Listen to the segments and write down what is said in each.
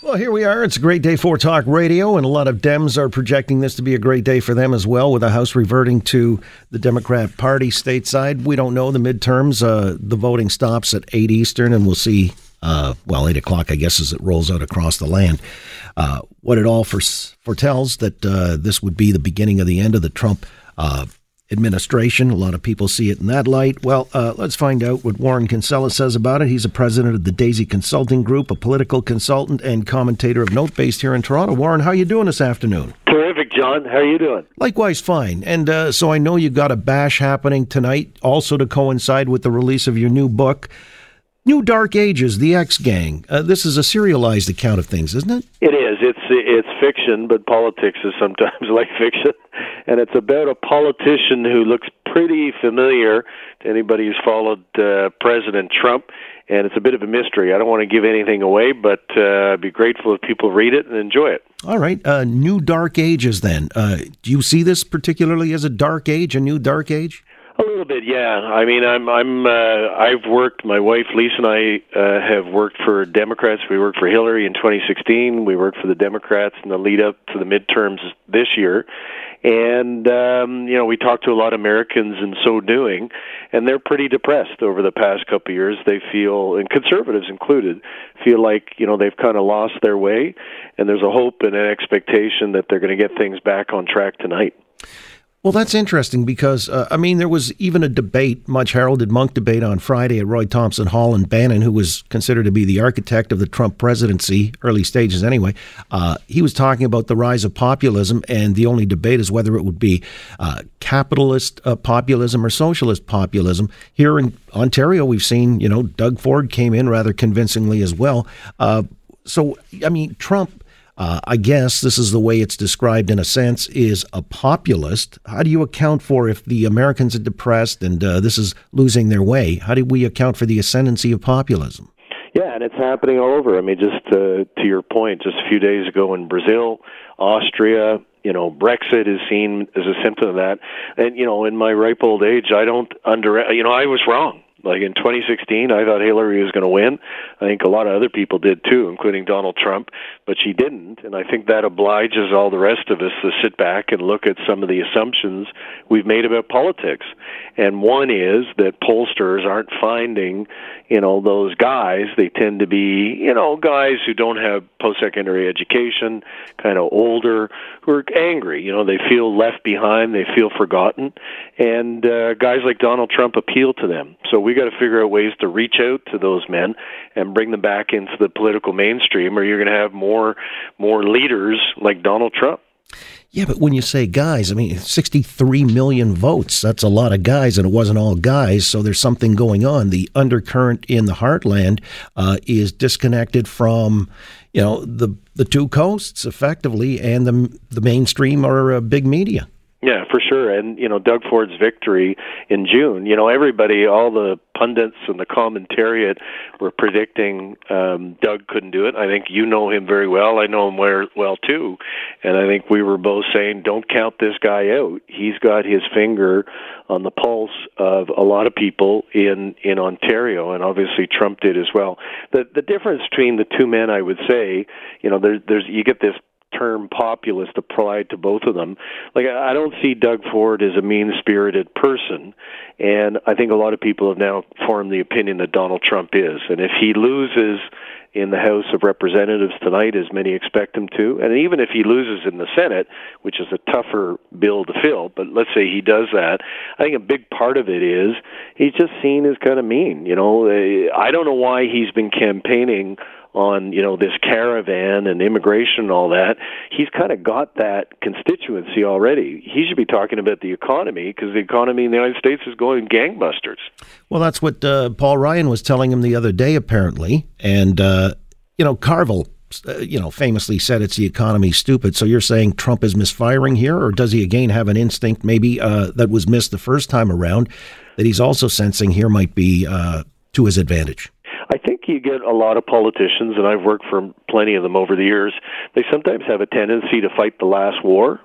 Well, here we are. It's a great day for talk radio, and a lot of Dems are projecting this to be a great day for them as well, with the House reverting to the Democrat Party stateside. We don't know the midterms. Uh, the voting stops at 8 Eastern, and we'll see, uh, well, 8 o'clock, I guess, as it rolls out across the land. Uh, what it all foretells that uh, this would be the beginning of the end of the Trump uh, administration. A lot of people see it in that light. Well, uh, let's find out what Warren Kinsella says about it. He's a president of the Daisy Consulting Group, a political consultant and commentator of note based here in Toronto. Warren, how are you doing this afternoon? Terrific, John. How are you doing? Likewise, fine. And uh, so I know you got a bash happening tonight, also to coincide with the release of your new book. New Dark Ages, The X Gang. Uh, this is a serialized account of things, isn't it? It is. It's it's fiction, but politics is sometimes like fiction, and it's about a politician who looks pretty familiar to anybody who's followed uh, President Trump, and it's a bit of a mystery. I don't want to give anything away, but uh, I'd be grateful if people read it and enjoy it. All right, uh, New Dark Ages. Then, uh, do you see this particularly as a dark age, a new dark age? Bit, yeah. I mean, I'm I'm uh, I've worked. My wife Lisa and I uh, have worked for Democrats. We worked for Hillary in 2016. We worked for the Democrats in the lead up to the midterms this year, and um, you know we talked to a lot of Americans in so doing, and they're pretty depressed over the past couple of years. They feel, and conservatives included, feel like you know they've kind of lost their way, and there's a hope and an expectation that they're going to get things back on track tonight. Well, that's interesting because, uh, I mean, there was even a debate, much heralded Munk debate on Friday at Roy Thomson Hall, and Bannon, who was considered to be the architect of the Trump presidency, early stages anyway, uh, he was talking about the rise of populism, and the only debate is whether it would be uh, capitalist uh, populism or socialist populism. Here in Ontario, we've seen, you know, Doug Ford came in rather convincingly as well. Uh, so, I mean, Trump uh, I guess this is the way it's described in a sense, is a populist. How do you account for if the Americans are depressed and uh, this is losing their way? How do we account for the ascendancy of populism? Yeah, and it's happening all over. I mean, just to, to your point, just a few days ago in Brazil, Austria, you know, Brexit is seen as a symptom of that. And you know, in my ripe old age, I don't under, you know, I was wrong. Like in 2016, I thought Hillary was going to win. I think a lot of other people did too, including Donald Trump, but she didn't. And I think that obliges all the rest of us to sit back and look at some of the assumptions we've made about politics. And one is that pollsters aren't finding, you know, those guys. They tend to be, you know, guys who don't have post-secondary education, kind of older, who are angry. You know, they feel left behind, they feel forgotten, and uh, guys like Donald Trump appeal to them. So we got to figure out ways to reach out to those men and bring them back into the political mainstream, or you're going to have more more leaders like Donald Trump. Yeah, but when you say guys, I mean, 63 million votes, that's a lot of guys, and it wasn't all guys, so there's something going on. The undercurrent in the heartland uh, is disconnected from, you know, the, the two coasts effectively and the, the mainstream or uh, big media. Yeah, for sure. And, you know, Doug Ford's victory in June, you know, everybody, all the pundits and the commentariat were predicting um, Doug couldn't do it. I think you know him very well. I know him well too. And I think we were both saying, don't count this guy out. He's got his finger on the pulse of a lot of people in, in Ontario, and obviously Trump did as well. The, the difference between the two men, I would say, you know, there, there's, you get this term populist applied to both of them. Like I don't see Doug Ford as a mean-spirited person, and I think a lot of people have now formed the opinion that Donald Trump is. And if he loses in the House of Representatives tonight, as many expect him to, and even if he loses in the Senate, which is a tougher bill to fill, but let's say he does that, I think a big part of it is he's just seen as kind of mean. You know, I don't know why he's been campaigning on you know this caravan and immigration and all that he's kind of got that constituency already he should be talking about the economy because the economy in the united states is going gangbusters well that's what uh, paul ryan was telling him the other day apparently and uh, you know carville uh, you know, famously said it's the economy stupid. So you're saying Trump is misfiring here, or does he again have an instinct maybe uh, that was missed the first time around that he's also sensing here might be uh, to his advantage? I think you get a lot of politicians, and I've worked for plenty of them over the years. They sometimes have a tendency to fight the last war.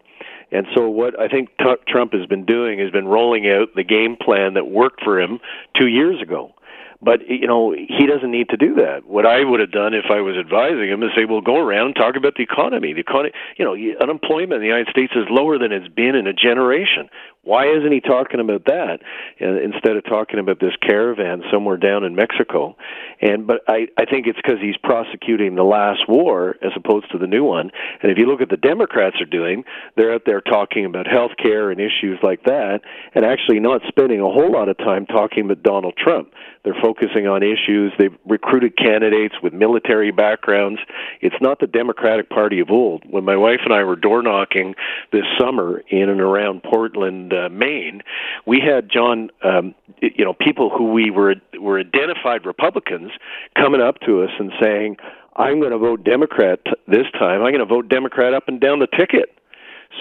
And so, what I think t- Trump has been doing has been rolling out the game plan that worked for him two years ago. But you know, he doesn't need to do that. What I would have done if I was advising him is say, "Well, go around and talk about the economy. The economy, you know, unemployment in the United States is lower than it's been in a generation. Why isn't he talking about that uh, instead of talking about this caravan somewhere down in Mexico? And but I I think it's because he's prosecuting the last war as opposed to the new one. And if you look at the Democrats are doing, they're out there talking about health care and issues like that, and actually not spending a whole lot of time talking about Donald Trump. They're focusing on issues. They've recruited candidates with military backgrounds. It's not the Democratic Party of old. When my wife and I were door knocking this summer in and around Portland, uh, Maine, we had John, um, you know, people who we were were identified Republicans coming up to us and saying, "I'm going to vote Democrat this time. I'm going to vote Democrat up and down the ticket."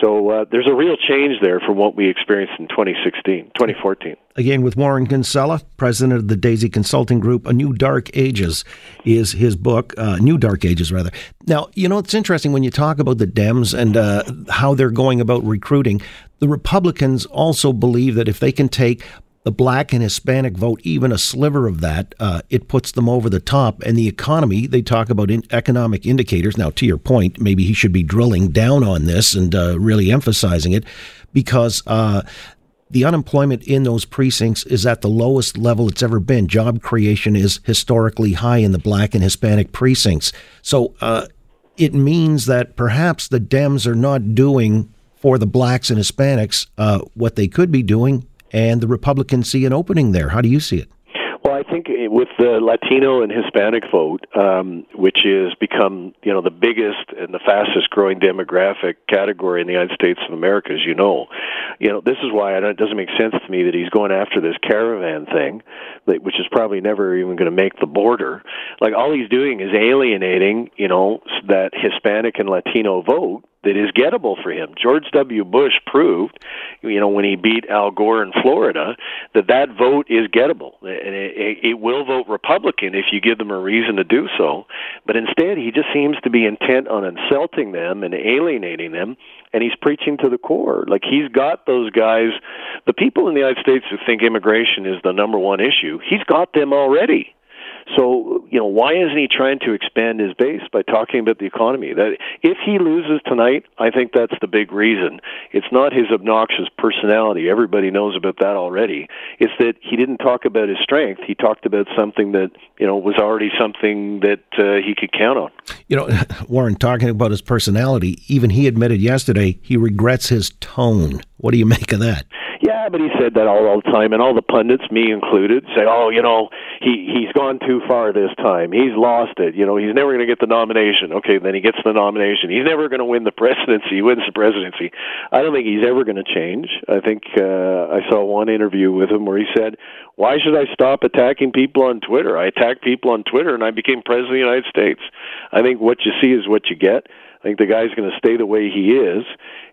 So uh, there's a real change there from what we experienced in 2016, 2014. Again, with Warren Kinsella, president of the Daisy Consulting Group, A New Dark Ages is his book, uh, New Dark Ages, rather. Now, you know, it's interesting when you talk about the Dems and uh, how they're going about recruiting. The Republicans also believe that if they can take the black and Hispanic vote, even a sliver of that, uh, it puts them over the top. And the economy, they talk about in economic indicators. Now, to your point, maybe he should be drilling down on this and uh, really emphasizing it because uh, the unemployment in those precincts is at the lowest level it's ever been. Job creation is historically high in the black and Hispanic precincts. So uh, it means that perhaps the Dems are not doing for the blacks and Hispanics uh, what they could be doing and the Republicans see an opening there. How do you see it? Well, I think with the Latino and Hispanic vote, um, which has become you know the biggest and the fastest growing demographic category in the United States of America, as you know, you know this is why it doesn't make sense to me that he's going after this caravan thing, which is probably never even going to make the border. Like all he's doing is alienating, you know, that Hispanic and Latino vote that is gettable for him. George W. Bush proved, you know, when he beat Al Gore in Florida, that that vote is gettable, and it, it will vote Republican if you give them a reason to do so. But instead, he just seems to be intent on insulting them and alienating them, and he's preaching to the core. Like he's got those guys, the people in the United States who think immigration is the number one issue. He's got them already. So, you know, why isn't he trying to expand his base by talking about the economy? That if he loses tonight, I think that's the big reason. It's not his obnoxious personality. Everybody knows about that already. It's that he didn't talk about his strength. He talked about something that, you know, was already something that uh, he could count on. You know, Warren talking about his personality, even he admitted yesterday he regrets his tone. What do you make of that? Yeah, but he said that all, all the time, and all the pundits, me included, say, "Oh, you know, he he's gone too far this time. He's lost it. You know, he's never going to get the nomination." Okay, then he gets the nomination. He's never going to win the presidency. He wins the presidency. I don't think he's ever going to change. I think uh, I saw one interview with him where he said, "Why should I stop attacking people on Twitter? I attacked people on Twitter, and I became president of the United States." I think what you see is what you get. I think the guy's going to stay the way he is,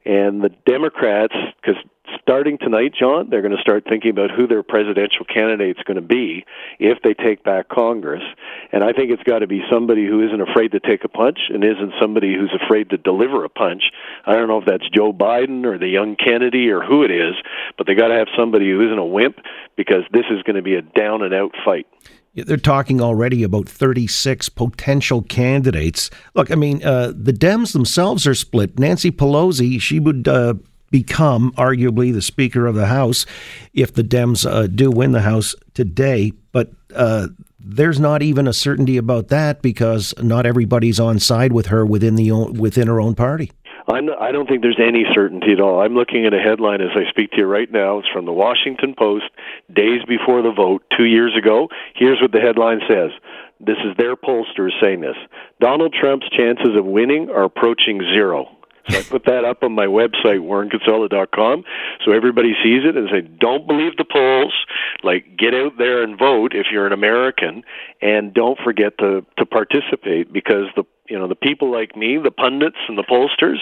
and the Democrats, because starting tonight, John, they're going to start thinking about who their presidential candidate's going to be if they take back Congress. And I think it's got to be somebody who isn't afraid to take a punch and isn't somebody who's afraid to deliver a punch. I don't know if that's Joe Biden or the young Kennedy or who it is, but they got to have somebody who isn't a wimp because this is going to be a down and out fight. They're talking already about 36 potential candidates. Look, I mean, uh, the Dems themselves are split. Nancy Pelosi, she would uh, become arguably the Speaker of the House if the Dems uh, do win the House today. But uh, there's not even a certainty about that because not everybody's on side with her within the within her own party. I'm not, I don't think there's any certainty at all. I'm looking at a headline as I speak to you right now. It's from the Washington Post, days before the vote, two years ago. Here's what the headline says. This is their pollsters saying this. Donald Trump's chances of winning are approaching zero. So I put that up on my website, warrenkinsella.com, so everybody sees it and say, don't believe the polls. Like, get out there and vote if you're an American, and don't forget to to participate because the you know the people like me, the pundits and the pollsters,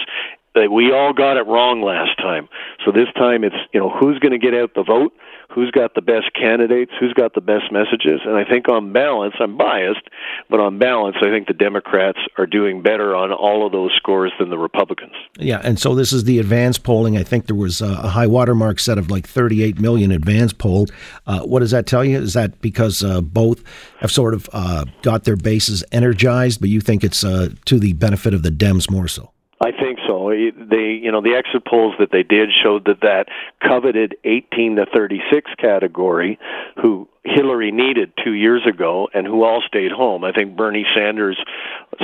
we all got it wrong last time. So this time it's, you know, who's going to get out the vote? Who's got the best candidates? Who's got the best messages? And I think on balance, I'm biased, but on balance, I think the Democrats are doing better on all of those scores than the Republicans. Yeah, and so this is the advance polling. I think there was a high watermark set of like 38 million advance polled. Uh, what does that tell you? Is that because uh, both have sort of uh, got their bases energized, but you think it's uh, to the benefit of the Dems more so? I think so. They, you know, the exit polls that they did showed that that coveted 18 to 36 category, who Hillary needed two years ago, and who all stayed home. I think Bernie Sanders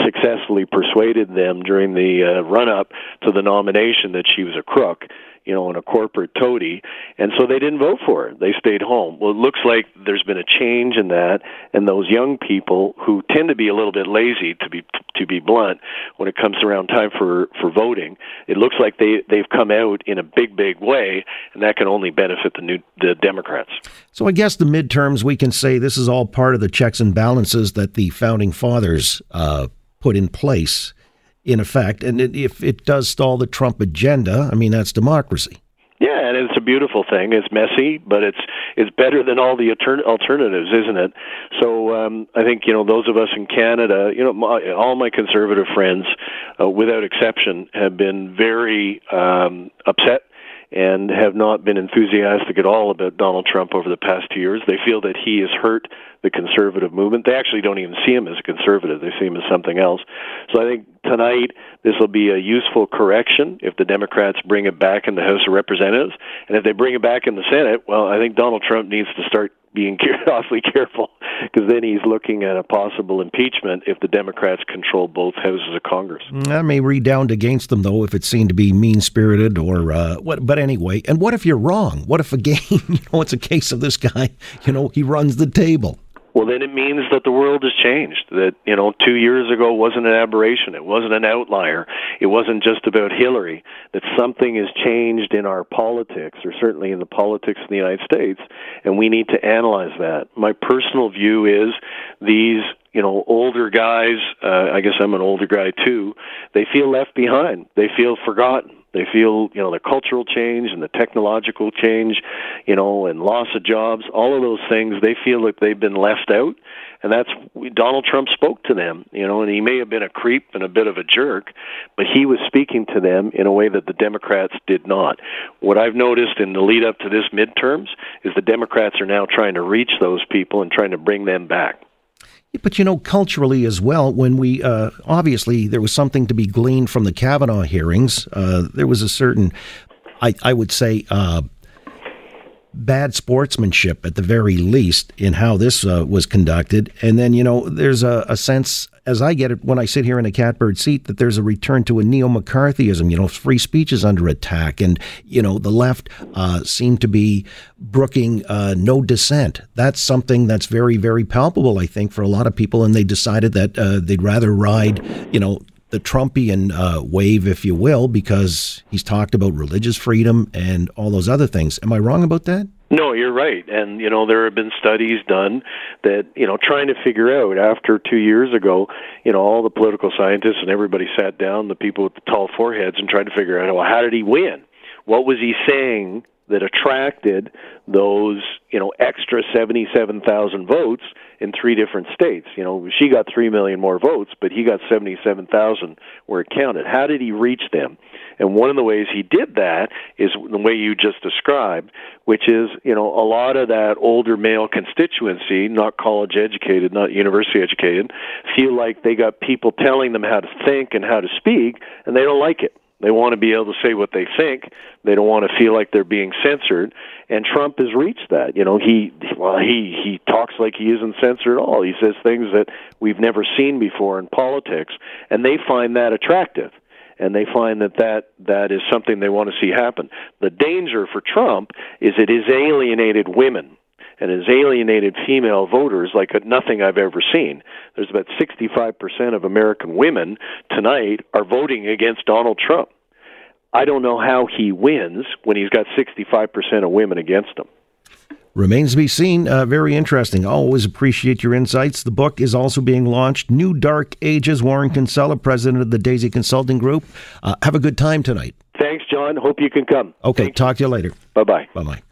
successfully persuaded them during the uh, run-up to the nomination that she was a crook you know, in a corporate toady, and so they didn't vote for her. They stayed home. Well, it looks like there's been a change in that, and those young people who tend to be a little bit lazy, to be to be blunt, when it comes around time for for voting, it looks like they they've come out in a big big way, and that can only benefit the new the Democrats. So I guess the midterms we can say this is all part of the checks and balances that the founding fathers uh, put in place in effect. And it, if it does stall the Trump agenda, I mean, that's democracy. Yeah, and it's a beautiful thing. It's messy, but it's it's better than all the alternatives, isn't it? So um, I think you know those of us in Canada, you know, my, all my conservative friends, uh, without exception, have been very um, upset and have not been enthusiastic at all about Donald Trump over the past two years. They feel that he has hurt the conservative movement. They actually don't even see him as a conservative, they see him as something else. So I think tonight this will be a useful correction if the Democrats bring it back in the House of Representatives. And if they bring it back in the Senate, well, I think Donald Trump needs to start being awfully careful because then he's looking at a possible impeachment if the Democrats control both houses of Congress. That may redound against them, though, if it seemed to be mean spirited or uh, what. But anyway, and what if you're wrong? What if again, you know, it's a case of this guy, you know, he runs the table? Well then it means that the world has changed that you know 2 years ago wasn't an aberration it wasn't an outlier it wasn't just about Hillary that something has changed in our politics or certainly in the politics of the United States and we need to analyze that. My personal view is these you know older guys uh, I guess I'm an older guy too they feel left behind they feel forgotten they feel, you know, the cultural change and the technological change, you know, and loss of jobs, all of those things, they feel like they've been left out. And that's Donald Trump spoke to them, you know, and he may have been a creep and a bit of a jerk, but he was speaking to them in a way that the Democrats did not. What I've noticed in the lead up to this midterms is the Democrats are now trying to reach those people and trying to bring them back. But you know, culturally as well, when we uh, obviously there was something to be gleaned from the Kavanaugh hearings. Uh, there was a certain, I, I would say, uh, bad sportsmanship at the very least in how this uh, was conducted. And then, you know, there's a, a, sense, as I get it when I sit here in a catbird seat, that there's a return to a neo McCarthyism. You know, free speech is under attack. And, you know, the left uh, seem to be brooking uh, no dissent. That's something that's very, very palpable, I think, for a lot of people. And they decided that uh, they'd rather ride, you know, the Trumpian uh, wave, if you will, because he's talked about religious freedom and all those other things. Am I wrong about that? No, you're right. And, you know, there have been studies done that, you know, trying to figure out after two years ago, you know, all the political scientists and everybody sat down, the people with the tall foreheads, and tried to figure out, well, how did he win? What was he saying that attracted those, you know, extra 77,000 votes in three different states. You know, she got 3 million more votes, but he got 77,000 where it counted. How did he reach them? And one of the ways he did that is the way you just described, which is, you know, a lot of that older male constituency, not college educated, not university educated, feel like they got people telling them how to think and how to speak, and they don't like it. They want to be able to say what they think. They don't want to feel like they're being censored. And Trump has reached that. You know, he well, he he talks like he isn't censored at all. He says things that we've never seen before in politics, and they find that attractive. And they find that that, that is something they want to see happen. The danger for Trump is it has alienated women and has alienated female voters like nothing I've ever seen. There's about 65% of American women tonight are voting against Donald Trump. I don't know how he wins when he's got 65% of women against him. Remains to be seen. Uh, very interesting. Always appreciate your insights. The book is also being launched. New Dark Ages. Warren Kinsella, president of the Daisy Consulting Group. Uh, have a good time tonight. Thanks, John. Hope you can come. Okay, Thanks. talk to you later. Bye bye. Bye bye.